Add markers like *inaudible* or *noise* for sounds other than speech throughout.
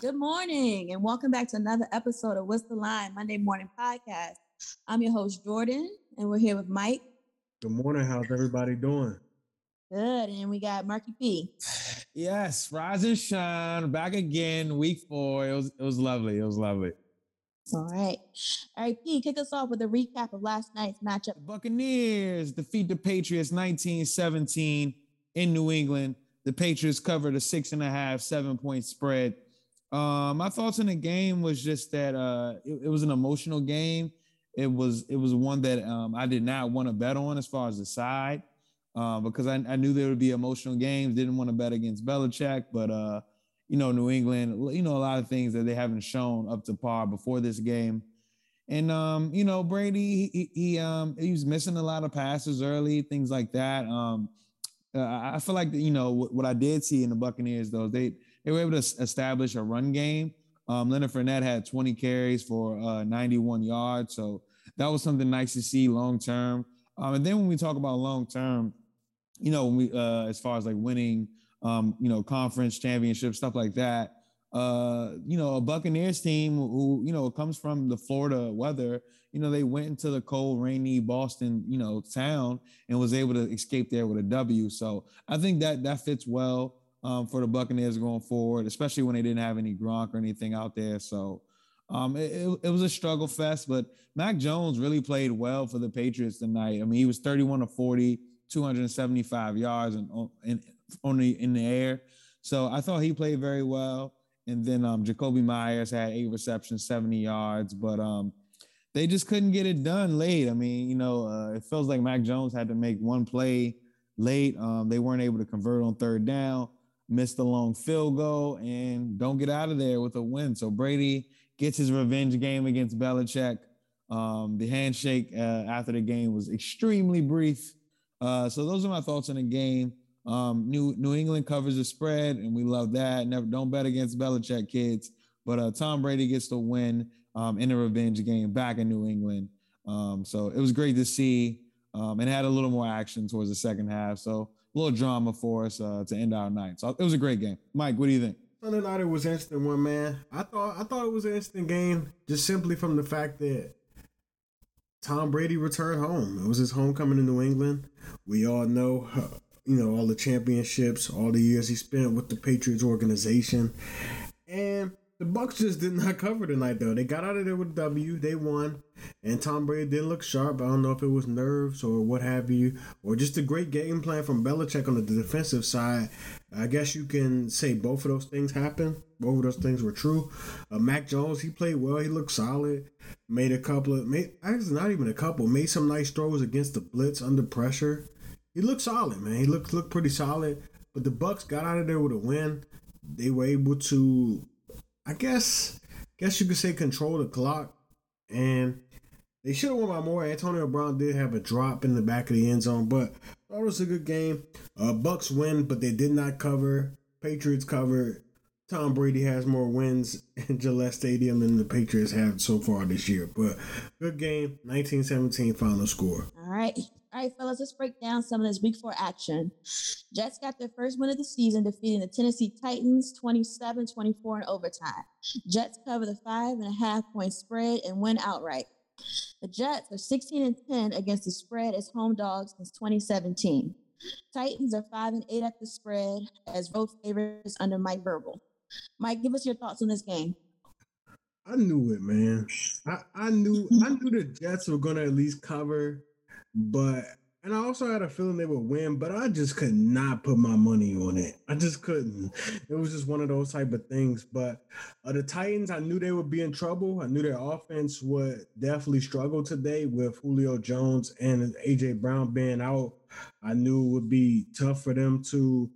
Good morning, and welcome back to another episode of What's the Line Monday Morning Podcast. I'm your host, Jordan, and we're here with Mike. Good morning. How's everybody doing? Good. And we got Marky P. Yes, rise and shine. Back again, week four. It was it was lovely. It was lovely. All right. All right, P, kick us off with a recap of last night's matchup. The Buccaneers defeat the Patriots 19-17 in New England. The Patriots covered a six and a half, seven point spread. Um, my thoughts in the game was just that uh, it, it, was an emotional game. It was it was one that um, I did not want to bet on as far as the side uh, because I, I, knew there would be emotional games. Didn't want to bet against Belichick, but uh, you know New England, you know a lot of things that they haven't shown up to par before this game. And um, you know Brady, he, he um he was missing a lot of passes early, things like that. Um, uh, I feel like you know what, what I did see in the Buccaneers though they they were able to establish a run game. Um, Leonard Fournette had 20 carries for uh, 91 yards, so that was something nice to see long term. Um, and then when we talk about long term, you know, when we uh, as far as like winning, um, you know, conference championship stuff like that. Uh, you know, a Buccaneers team who you know comes from the Florida weather. You know, they went into the cold, rainy Boston, you know, town and was able to escape there with a W. So I think that that fits well um, for the Buccaneers going forward, especially when they didn't have any Gronk or anything out there. So um, it, it, was a struggle fest, but Mac Jones really played well for the Patriots tonight. I mean, he was 31 to 40, 275 yards and in, only in the air. So I thought he played very well. And then um, Jakobi Meyers had eight receptions, 70 yards, but um, they just couldn't get it done late. I mean, you know, uh, it feels like Mac Jones had to make one play late. Um, they weren't able to convert on third down missed a long field goal, and don't get out of there with a win. So Brady gets his revenge game against Belichick. Um, the handshake uh, after the game was extremely brief. Uh, so those are my thoughts on the game. Um, New New England covers the spread, and we love that. Never don't bet against Belichick, kids. But uh, Tom Brady gets the win um, in a revenge game back in New England. Um, so it was great to see, um, and had a little more action towards the second half. So a little drama for us uh, to end our night. So it was a great game. Mike, what do you think? Sunday night it was an interesting one, man. I thought I thought it was an interesting game just simply from the fact that Tom Brady returned home. It was his homecoming in New England. We all know, you know, all the championships, all the years he spent with the Patriots organization, and the Bucs just did not *laughs* cover tonight, though. They got out of there with a W. They won, and Tom Brady didn't look sharp. I don't know if it was nerves or what have you, or just a great game plan from Belichick on the defensive side. I guess you can say both of those things happened. Both of those things were true. Uh, Mac Jones, he played well. He looked solid. Made a couple of, made actually not even a couple. Made some nice throws against the blitz under pressure. He looked solid, man. He looked looked pretty solid. But the Bucs got out of there with a win. They were able to I guess guess you could say control the clock. And they should have won by more. Antonio Brown did have a drop in the back of the end zone, but that was a good game. Uh, Bucs win, but they did not cover. Patriots covered. Tom Brady has more wins *laughs* in Gillette Stadium than the Patriots have so far this year. But good game, 1917 final score. All right. All right, fellas, let's break down some of this week four action. Jets got their first win of the season, defeating the Tennessee Titans 27 24 in overtime. Jets cover the five and a half point spread and win outright. The Jets are 16 and 10 against the spread as home dogs since 2017. Titans are 5 and 8 at the spread as road favorites under Mike Vrabel. Mike, give us your thoughts on this game. I knew it, man. I, I knew I knew the Jets were gonna at least cover but and I also had a feeling they would win, but I just could not put my money on it. I just couldn't. It was just one of those type of things. But uh, the Titans, I knew they would be in trouble. I knew their offense would definitely struggle today with Julio Jones and AJ Brown being out. I knew it would be tough for them to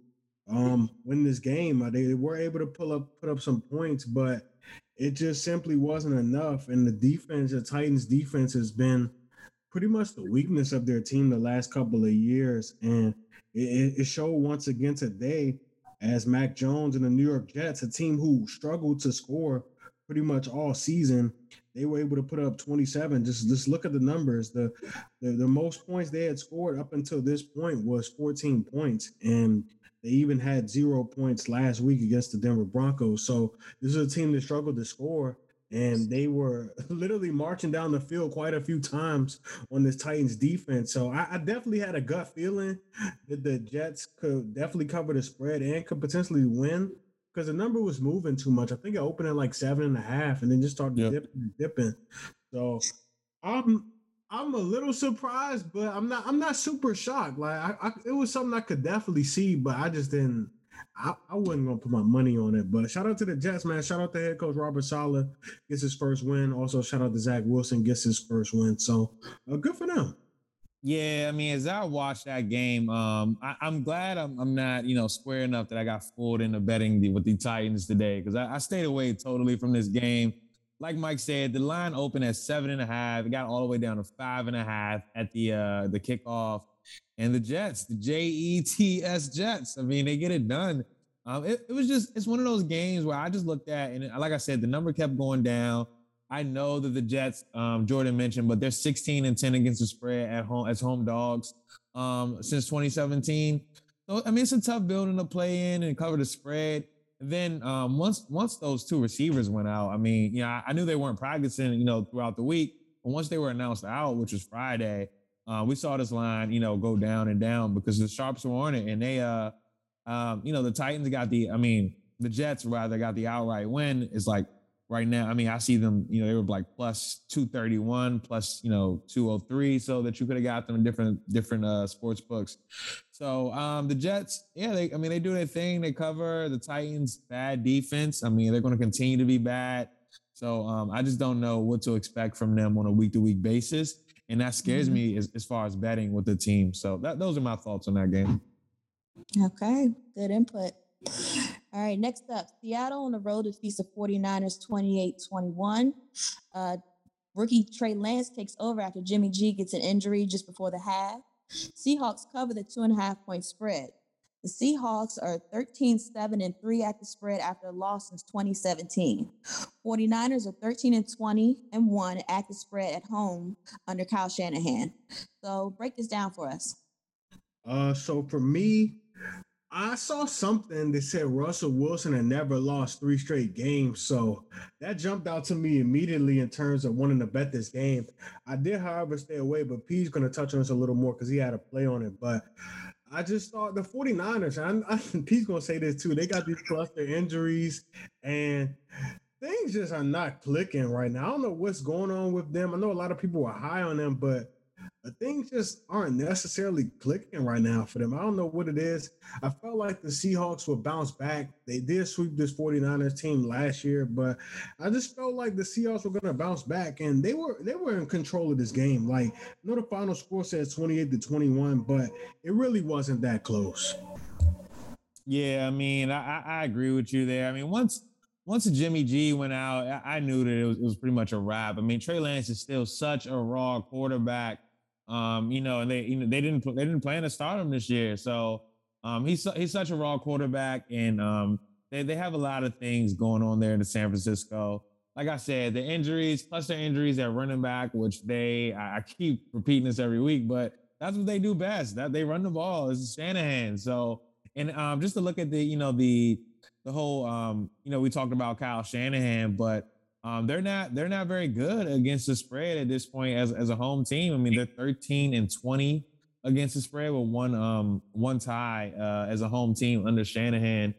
um, win this game. Uh, they were able to pull up, put up some points, but it just simply wasn't enough. And the defense, the Titans' defense, has been pretty much the weakness of their team the last couple of years. And it, it showed once again today as Mac Jones and the New York Jets, a team who struggled to score pretty much all season, they were able to put up 27. Just just look at the numbers. The, the the most points they had scored up until this point was 14 points, and They even had zero points last week against the Denver Broncos. So this is a team that struggled to score and they were *laughs* literally marching down the field quite a few times on this Titans defense. So I, I, definitely had a gut feeling that the Jets could definitely cover the spread and could potentially win because the number was moving too much. I think it opened at like seven and a half and then just started dipping, dipping. So I'm I'm a little surprised, but I'm not I'm not super shocked. Like I, I it was something I could definitely see, but I just didn't I, I wasn't gonna put my money on it, but shout out to the Jets, man. Shout out to head coach Robert Saleh gets his first win. Also, shout out to Zach Wilson gets his first win. So uh, good for them. Yeah, I mean, as I watched that game, um, I, am glad I'm, I'm not, you know, square enough that I got fooled into betting the, with the Titans today because I, I stayed away totally from this game. Like Mike said, the line opened at seven and a half. It got all the way down to five and a half at the uh, the kickoff and the Jets, the J E T S Jets. I mean, they get it done. Um, it, it, was just it's one of those games where I just looked at and like I said, the number kept going down. I know that the Jets, um, Jordan mentioned, but they're 16 and 10 against the spread at home as home dogs um, since 2017. So I mean, it's a tough building to play in and cover the spread. And then um, once once those two receivers went out, I mean, you know, I, I knew they weren't practicing, you know, throughout the week. But once they were announced out, which was Friday, uh, we saw this line, you know, go down and down because the sharps were on it, and they, uh, um, you know, the Titans got the, I mean, the Jets rather got the outright win. Is like right now. I mean, I see them, you know, they were like plus two thirty one, plus you know two hundred three, so that you could have got them in different different uh, sports books. So um, the Jets, yeah, they, I mean, they do their thing. They cover the Titans' bad defense. I mean, they're going to continue to be bad. So um, I just don't know what to expect from them on a week to week basis and that scares mm-hmm. me as, as far as betting with the team. So that those are my thoughts on that game. Okay, good input. All right, next up, Seattle on the road defeats the 49ers 28-21. Uh, rookie Trey Lance takes over after Jimmy G gets an injury just before the half. Seahawks cover the two and a half point spread. The Seahawks are 13 7 and 3 at the spread after a loss since 2017. 49ers are 13 and 20 and 1 at the spread at home under Kyle Shanahan. So break this down for us. Uh, so for me, I saw something that said Russell Wilson had never lost three straight games. So that jumped out to me immediately in terms of wanting to bet this game. I did, however, stay away, but P's going to touch on this a little more because he had a play on it. But I just thought the 49ers, I, I think Pete's gonna say this too. They got these cluster injuries and things just are not clicking right now. I don't know what's going on with them. I know a lot of people are high on them, but Uh, things just aren't necessarily clicking right now for them. I don't know what it is. I felt like the Seahawks would bounce back. They did sweep this 49ers team last year, but I just felt like the Seahawks were going to bounce back and they were they were in control of this game. Like, I know the final score said 28 to 21, but it really wasn't that close. Yeah, I mean, I, I agree with you there. I mean, once once Jimmy G went out, I, I knew that it was, it was pretty much a wrap. I mean, Trey Lance is still such a raw quarterback um, you know, and they you know they didn't they didn't plan to start him this year. So um, he's he's such a raw quarterback, and um, they they have a lot of things going on there in San Francisco. Like I said, the injuries plus their injuries at running back, which they I, I keep repeating this every week, but that's what they do best. That they run the ball is Shanahan. So and um, just to look at the you know the the whole um, you know we talked about Kyle Shanahan, but um, they're not they're not very good against the spread at this point as, as a home team. I mean, they're 13 and 20 against the spread with one um one tie uh, as a home team under Shanahan.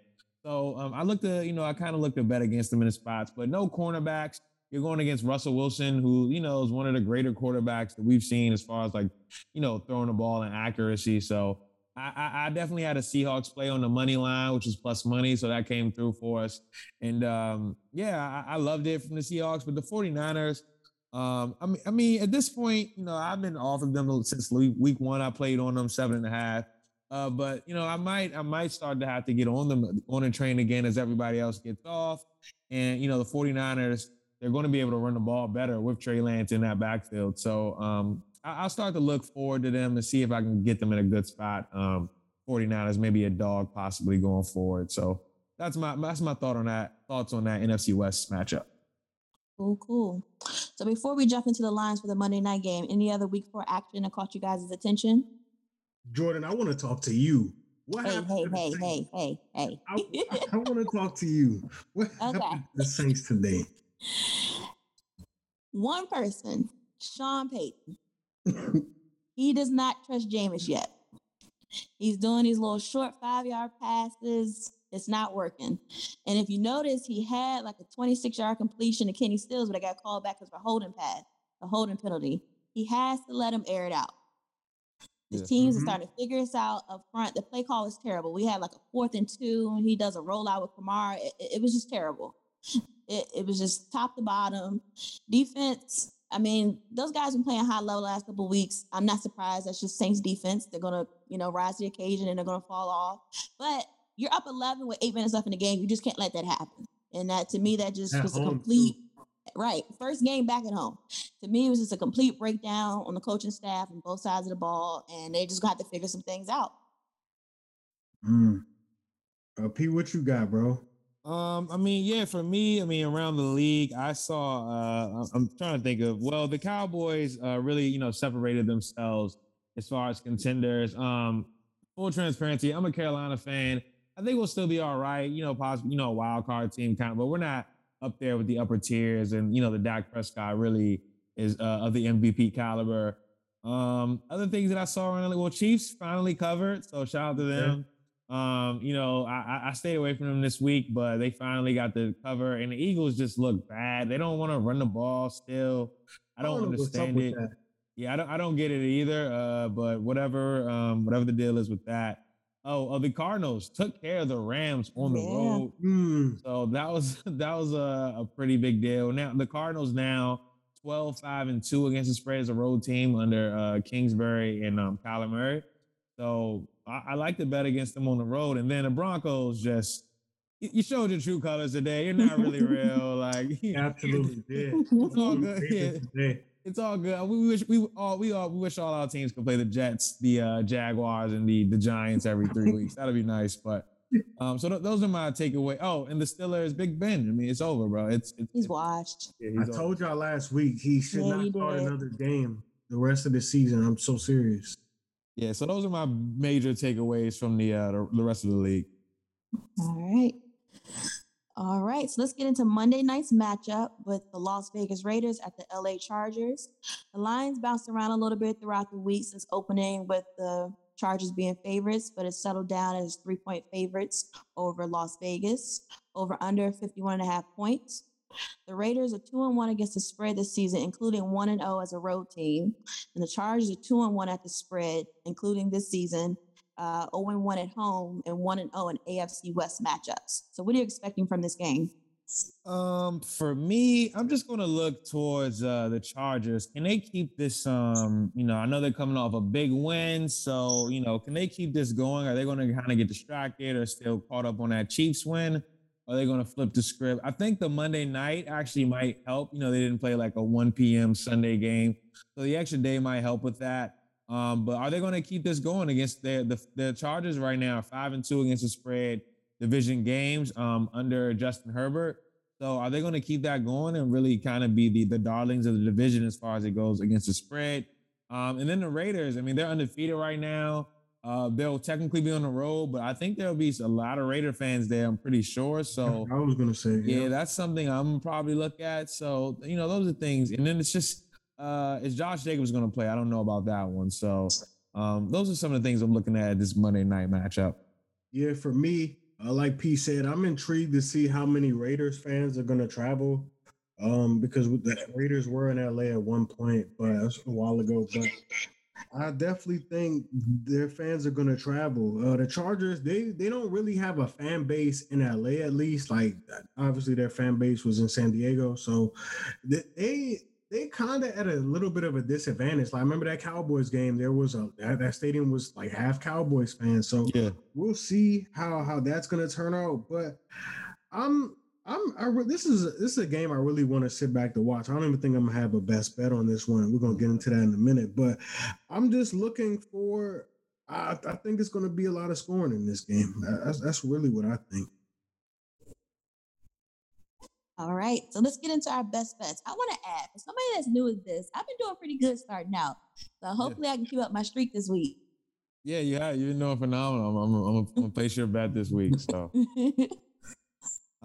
So um, I looked at you know I kind of looked at bet against them in the spots, but no cornerbacks. You're going against Russell Wilson, who you know is one of the greater quarterbacks that we've seen as far as like you know throwing the ball and accuracy. So I, I, definitely had a Seahawks play on the money line, which is plus money. So that came through for us. And um, yeah, I, I, loved it from the Seahawks. But the 49ers, um, I, mean, I mean, at this point, you know, I've been off of them since week one. I played on them seven and a half. Uh, but you know, I might I might start to have to get on them on a train again as everybody else gets off. And you know, the 49ers, they're going to be able to run the ball better with Trey Lance in that backfield. So um, I'll start to look forward to them and see if I can get them in a good spot. Um, 49ers, maybe a dog possibly going forward. So that's my that's my thought on that. Thoughts on that NFC West matchup. Cool, cool. So before we jump into the lines for the Monday night game, any other week four action that caught you guys' attention? Jordan, I want to talk to you What Hey, happened hey, to the hey, hey, hey, *laughs* I, hey. I want to talk to you. What *laughs* happened Okay. to the Saints today? One person, Sean Payton, he does not trust Jameis yet. He's doing these little short five yard passes. It's not working. And if you notice, he had like a 26 yard completion to Kenny Stills, but I got called back because of a holding pass, a holding penalty. He has to let him air it out. The Yeah. teams are Mhm. starting to figure us out up front. The play call was terrible. We had like a fourth and two, and he does a rollout with Kamara. It, it- it was just terrible. It, it was just top to bottom. Defense, I mean, those guys been playing high level the last couple of weeks. I'm not surprised. That's just Saints defense. They're gonna, you know, rise to the occasion and they're gonna fall off. But you're up 11 with eight minutes left in the game. You just can't let that happen. And that to me, that just At was a home, complete right first game back at home. To me, it was just a complete breakdown on the coaching staff and both sides of the ball, and they just got to figure some things out. Mm. Uh, P, what you got, bro? Um, I mean, yeah, for me, I mean, around the league, I saw. Uh, I'm- trying to think of. Well, the Cowboys uh, really, you know, separated themselves as far as contenders. Um, full transparency, I'm a Carolina fan. I think we'll still be all right. You know, possibly, you know, a wild card team kind of, but we're not up there with the upper tiers. And you know, the Dak Prescott really is uh, of the MVP caliber. Um, other things that I saw around the well, Chiefs finally covered, so shout out to them. Um, you know, I, I- I stayed away from them this week, but they finally got the cover, and the Eagles just look bad. They don't want to run the ball still. I don't, what's up understand it. Yeah, I don't, I don't get it either. Uh, but whatever, um, whatever the deal is with that. Oh, oh, the Cardinals took care of the Rams on the Yeah. road. Mm. So that was *laughs* that was a, a pretty big deal. Now the Cardinals now 12, 5, and 2 against the spread as a road team under uh, Kingsbury and um, Kyler Murray. So I, I like to bet against them on the road. And then the Broncos just you you showed your true colors today. You're not really real. *laughs* Like *laughs* Absolutely did. *laughs* It's all good. Yeah. it's all good. We wish we all we all we wish all our teams could play the Jets, the uh, Jaguars, and the the Giants every three weeks. That'd be nice. But um, so th- those are my takeaway. Oh, and the Steelers, Big Ben. I mean, it's over, bro. It's, it's He's washed. yeah, I over. told y'all last week he should Yeah, not start did. another game the rest of the season. I'm so serious. Yeah, so those are my major takeaways from the uh, the, rest of the league. All right. All right. So let's get into Monday night's matchup with the Las Vegas Raiders at the LA Chargers. The lines bounced around a little bit throughout the week since opening with the Chargers being favorites, but it settled down as three point favorites over Las Vegas, over under 51 and a half points. The Raiders are 2 and 1 against the spread this season, including 1 and 0 as a road team. And the Chargers are 2 and 1 at the spread, including this season, uh, 0 and 1 at home and 1 and 0 in AFC West matchups. So, what are you expecting from this game? Um, for me, I'm just gonna look towards uh the Chargers. Can they keep this? Um, you know, I know they're coming off a big win, so you know, can they keep this going? Are they gonna kind of get distracted or still caught up on that Chiefs win? Are they gonna flip the script? I think the Monday night actually might help. You know, they didn't play like a 1 p.m. Sunday game, so the extra day might help with that. Um, but are they gonna keep this going against the the, the Chargers right now? Five and two against the spread division games um, under Justin Herbert. So are they going to keep that going and really kind of be the, the darlings of the division as far as it goes against the spread? Um, and then the Raiders, I mean, they're undefeated right now. Uh, they'll technically be on the road, but I think there'll be a lot of Raider fans there. I'm pretty sure. So I was gonna say, yeah, that's something I'm probably look at. So you know, those are things. And then it's just uh, is Josh Jacobs going to play? I don't know about that one. So um, those are some of the things I'm looking at this Monday night matchup. Yeah, for me, uh, like P said, I'm intrigued to see how many Raiders fans are going to travel. Um, because with the Raiders were in LA at one point, but that's a while ago. But I definitely think their fans are going to travel. Uh, the Chargers, they they don't really have a fan base in LA, at least. Like obviously, their fan base was in San Diego, so they they, kind of at a little bit of a disadvantage. Like I remember that Cowboys game, there was a that, that stadium was like half Cowboys fans, so Yeah. we'll see how how that's going to turn out. But I'm I'm I re- this is this is a game I really want to sit back to watch. I don't even think I'm gonna have a best bet on this one. We're gonna get into that in a minute, but I'm just looking for. I, I think it's going to be a lot of scoring in this game. That's, that's really what I think. All right. So, let's get into our best bets. I want to add for somebody that's new at this, I've been doing pretty good starting out. So, hopefully, I can keep up my streak this week. Yeah, yeah, you're doing phenomenal. I'm, I'm, I'm, I'm gonna place *laughs* your bet this week. So. *laughs*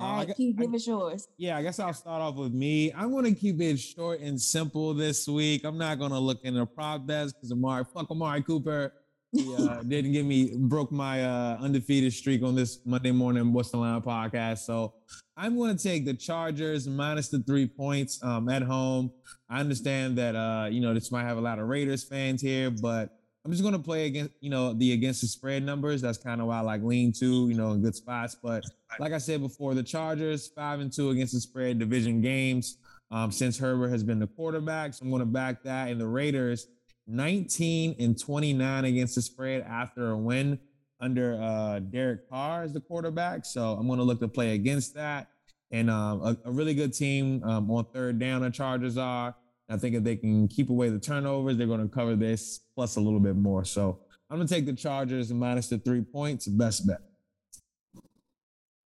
All I right, I- give us yours. Yeah, I guess I'll start off with me. I'm gonna keep it short and simple this week. I'm not gonna look into prop bets because Amari, fuck Amari Cooper. He uh, *laughs* didn't give me broke my uh, undefeated streak on this Monday morning What's the Line podcast. So I'm gonna take the Chargers minus the three points um, at home. I understand that uh, you know this might have a lot of Raiders fans here, but I'm just gonna play against you know the against the spread numbers. That's kind of why I like lean to you know in good spots. But like I said before, the Chargers five and two against the spread division games um, since Herbert has been the quarterback. So I'm to back that. And the Raiders 19 and 29 against the spread after a win under uh, Derek Carr as the quarterback. So I'm to look to play against that. And um, a, a really good team um, on third down. The Chargers are. I think if they can keep away the turnovers, they're going to cover this plus a little bit more. So I'm going to take the Chargers minus the three points. Best bet.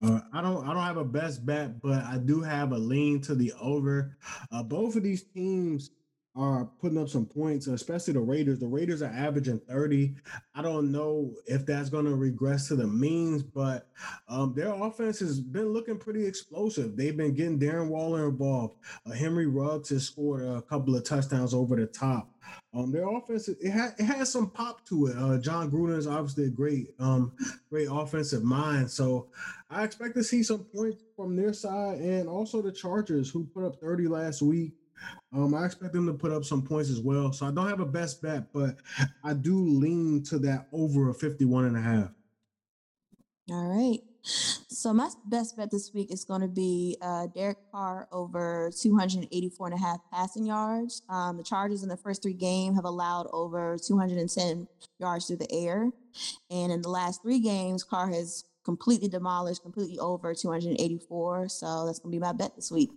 Uh, I don't I don't have a best bet, but I do have a lean to the over. Uh, both of these teams are putting up some points, especially the Raiders. The Raiders are averaging 30. I don't know if that's going to regress to the means, but um, their offense has been looking pretty explosive. They've been getting Darren Waller involved. Uh, Henry Ruggs has scored a couple of touchdowns over the top. Um, their offense it, ha- it has some pop to it. Uh, Jon Gruden is obviously a great, um, great offensive mind. So I expect to see some points from their side, and also the Chargers who put up 30 last week. Um, I expect them to put up some points as well. So I don't have a best bet, but I do lean to that over a 51 and a half. All right. So my best bet this week is going to be uh, Derek Carr over 284 and a half passing yards. Um, the Chargers in the first three games have allowed over 210 yards through the air. And in the last three games, Carr has completely demolished, completely over 284. So that's going to be my bet this week.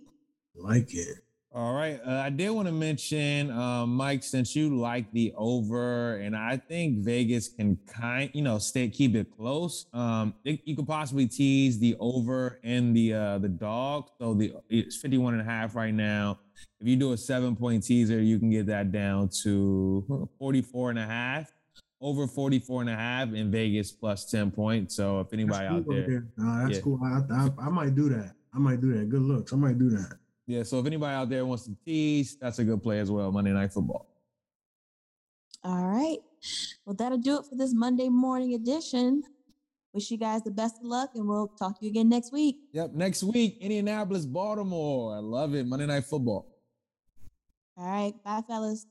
Like it. All right. Uh, I did want to mention, um, Mike, since you like the over, and I think Vegas can kind, you know, stay keep it close. Um, it- you could possibly tease the over and the uh, the dog. So the it's 51 and a half right now. If you do a seven point teaser, you can get that down to 44 and a half. Over 44 and a half in Vegas plus 10 points. So if anybody That's out cool right there, Nah, that's Yeah. cool. I, I, I might do that. I might do that. Good looks. I might do that. Yeah. So if anybody out there wants to tease, that's a good play as well. Monday Night Football. All right. Well, that'll do it for this Monday morning edition. Wish you guys the best of luck, and we'll talk to you again next week. Yep. Next week, Indianapolis, Baltimore. I love it. Monday Night Football. All right. Bye, fellas.